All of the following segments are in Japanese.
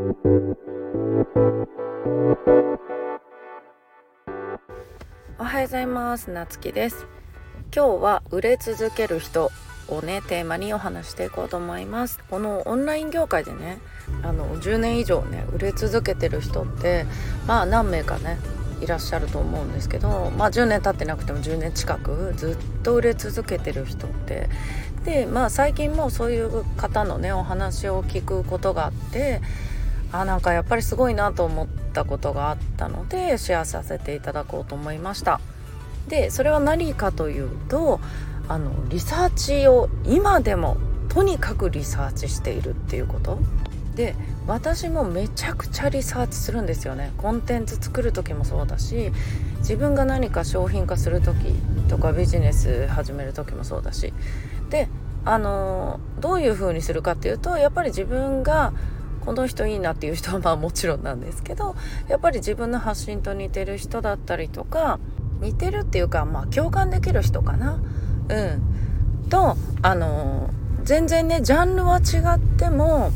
おはようございます。なつきです。今日は売れ続ける人をねテーマにお話していこうと思います。このオンライン業界でねあの10年以上ね売れ続けてる人ってまあ何名かねいらっしゃると思うんですけどまあ10年経ってなくても10年近くずっと売れ続けてる人って。でまあ最近もそういう方のねお話を聞くことがあってあなんかやっぱりすごいなと思ったことがあったのでシェアさせていただこうと思いました。でそれは何かというとあのリサーチを今でもとにかくリサーチしているっていうこと。で私もめちゃくちゃリサーチするんですよね。コンテンツ作る時もそうだし自分が何か商品化する時とかビジネス始める時もそうだし。であのどういう風にするかっていうとやっぱり自分がこの人いいなっていう人はまあもちろんなんですけどやっぱり自分の発信と似てる人だったりとか似てるっていうかまあ共感できる人かなうんとあの全然ねジャンルは違っても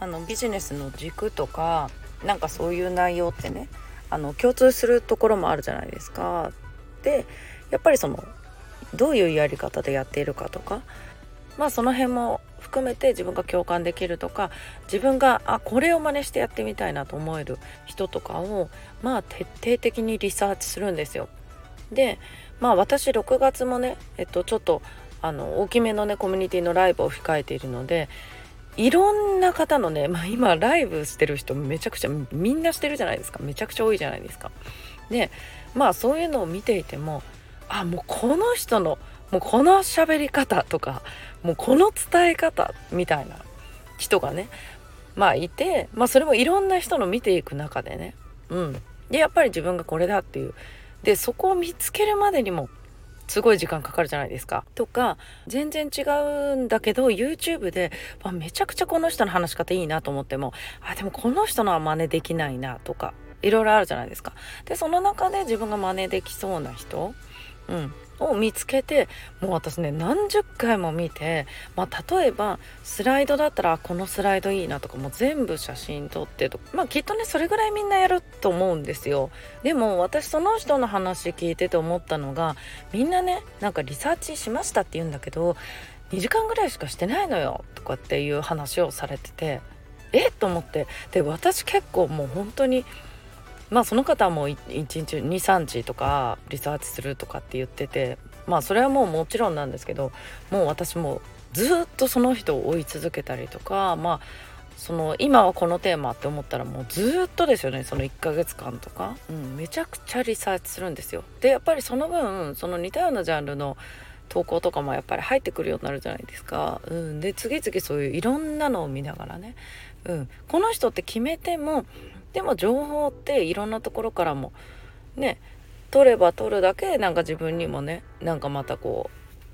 あのビジネスの軸とかなんかそういう内容ってねあの共通するところもあるじゃないですか。でやっぱりそのどういうやり方でやっているかとかまあその辺も含めて自分が共感できるとか自分があこれを真似してやってみたいなと思える人とかをまあ徹底的にリサーチするんですよ。でまあ私6月もねえっとちょっとあの大きめのねコミュニティのライブを控えているのでいろんな方のね、まあ、今ライブしてる人めちゃくちゃみんなしてるじゃないですかめちゃくちゃ多いじゃないですか。でまあそういうのを見ていてもあもうこの人のもうこの喋り方とかもうこの伝え方みたいな人がねまあいて、まあ、それもいろんな人の見ていく中でねうんでやっぱり自分がこれだっていうでそこを見つけるまでにもすごい時間かかるじゃないですか。とか全然違うんだけど YouTube で、まあ、めちゃくちゃこの人の話し方いいなと思ってもあでもこの人のは真似できないなとかいろいろあるじゃないですか。でその中で自分が真似できそうな人、うん、を見つけてもう私ね何十回も見て、まあ、例えばスライドだったらこのスライドいいなとかもう全部写真撮ってとまあきっとねそれぐらいみんなやると思うんですよ。でも私その人の話聞いてて思ったのがみんなねなんかリサーチしましたって言うんだけど2時間ぐらいしかしてないのよとかっていう話をされててえっと思って。で私結構もう本当にまあその方はもう1日23日とかリサーチするとかって言っててまあそれはもうもちろんなんですけどもう私もずっとその人を追い続けたりとかまあその今はこのテーマって思ったらもうずっとですよねその1ヶ月間とか、うん、めちゃくちゃリサーチするんですよ。でやっぱりその分その似たようなジャンルの投稿とかもやっぱり入ってくるようになるじゃないですか。うん、で次々そういういろんなのを見ながらね、うん、この人って決めてもでも情報っていろんなところからもね取れば取るだけなんか自分にもねなんかまたこ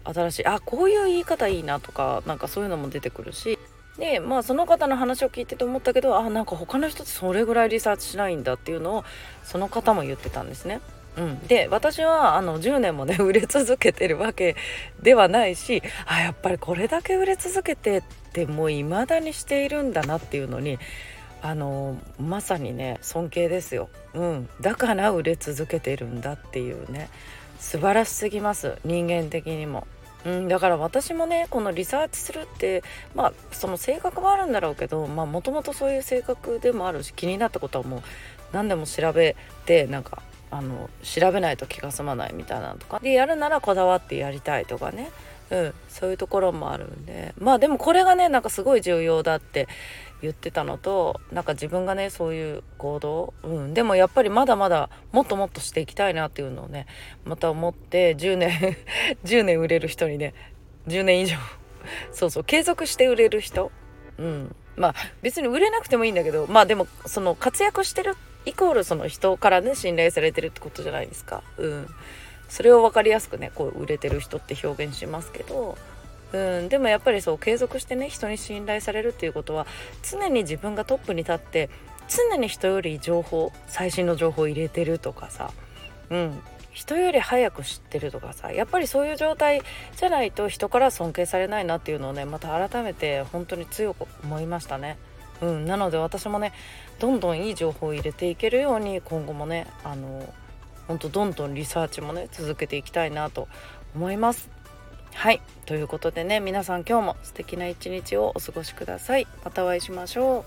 う新しいあこういう言い方いいなとかなんかそういうのも出てくるしでまあその方の話を聞いてて思ったけどあなんか他の人ってそれぐらいリサーチしないんだっていうのをその方も言ってたんですね。うん、で私はあの10年もね 売れ続けてるわけではないしあやっぱりこれだけ売れ続けてってもう未だにしているんだなっていうのにあのまさにね尊敬ですよ、うん、だから売れ続けてるんだっていうね。素晴らしすぎます。人間的にも。うん、だから私もねこのリサーチするってまあその性格もあるんだろうけどもともとそういう性格でもあるし気になったことはもう何でも調べてなんかあの調べないと気が済まないみたいなとか。でやるならこだわってやりたいとかね、うん、そういうところもあるんで。まあでもこれがねなんかすごい重要だって言ってたのとなんか自分がねそういう行動、うん、でもやっぱりまだまだもっともっとしていきたいなっていうのをねまた思って10年 10年売れる人にね10年以上 そうそう継続して売れる人、うん、まあ別に売れなくてもいいんだけどまあでもその活躍してるってイコールその人からね信頼されてるってことじゃないですか。うん、それを分かりやすくねこう売れてる人って表現しますけど。うん、でもやっぱりそう継続してね人に信頼されるっていうことは常に自分がトップに立って常に人より情報最新の情報を入れてるとかさ、うん、人より早く知ってるとかさ。やっぱりそういう状態じゃないと人から尊敬されないなっていうのをねまた改めて本当に強く思いましたね。うん、なので私もねどんどんいい情報を入れていけるように今後もねあのほんとどんどんリサーチもね続けていきたいなと思います。はいということでね皆さん今日も素敵な一日をお過ごしください。またお会いしましょう。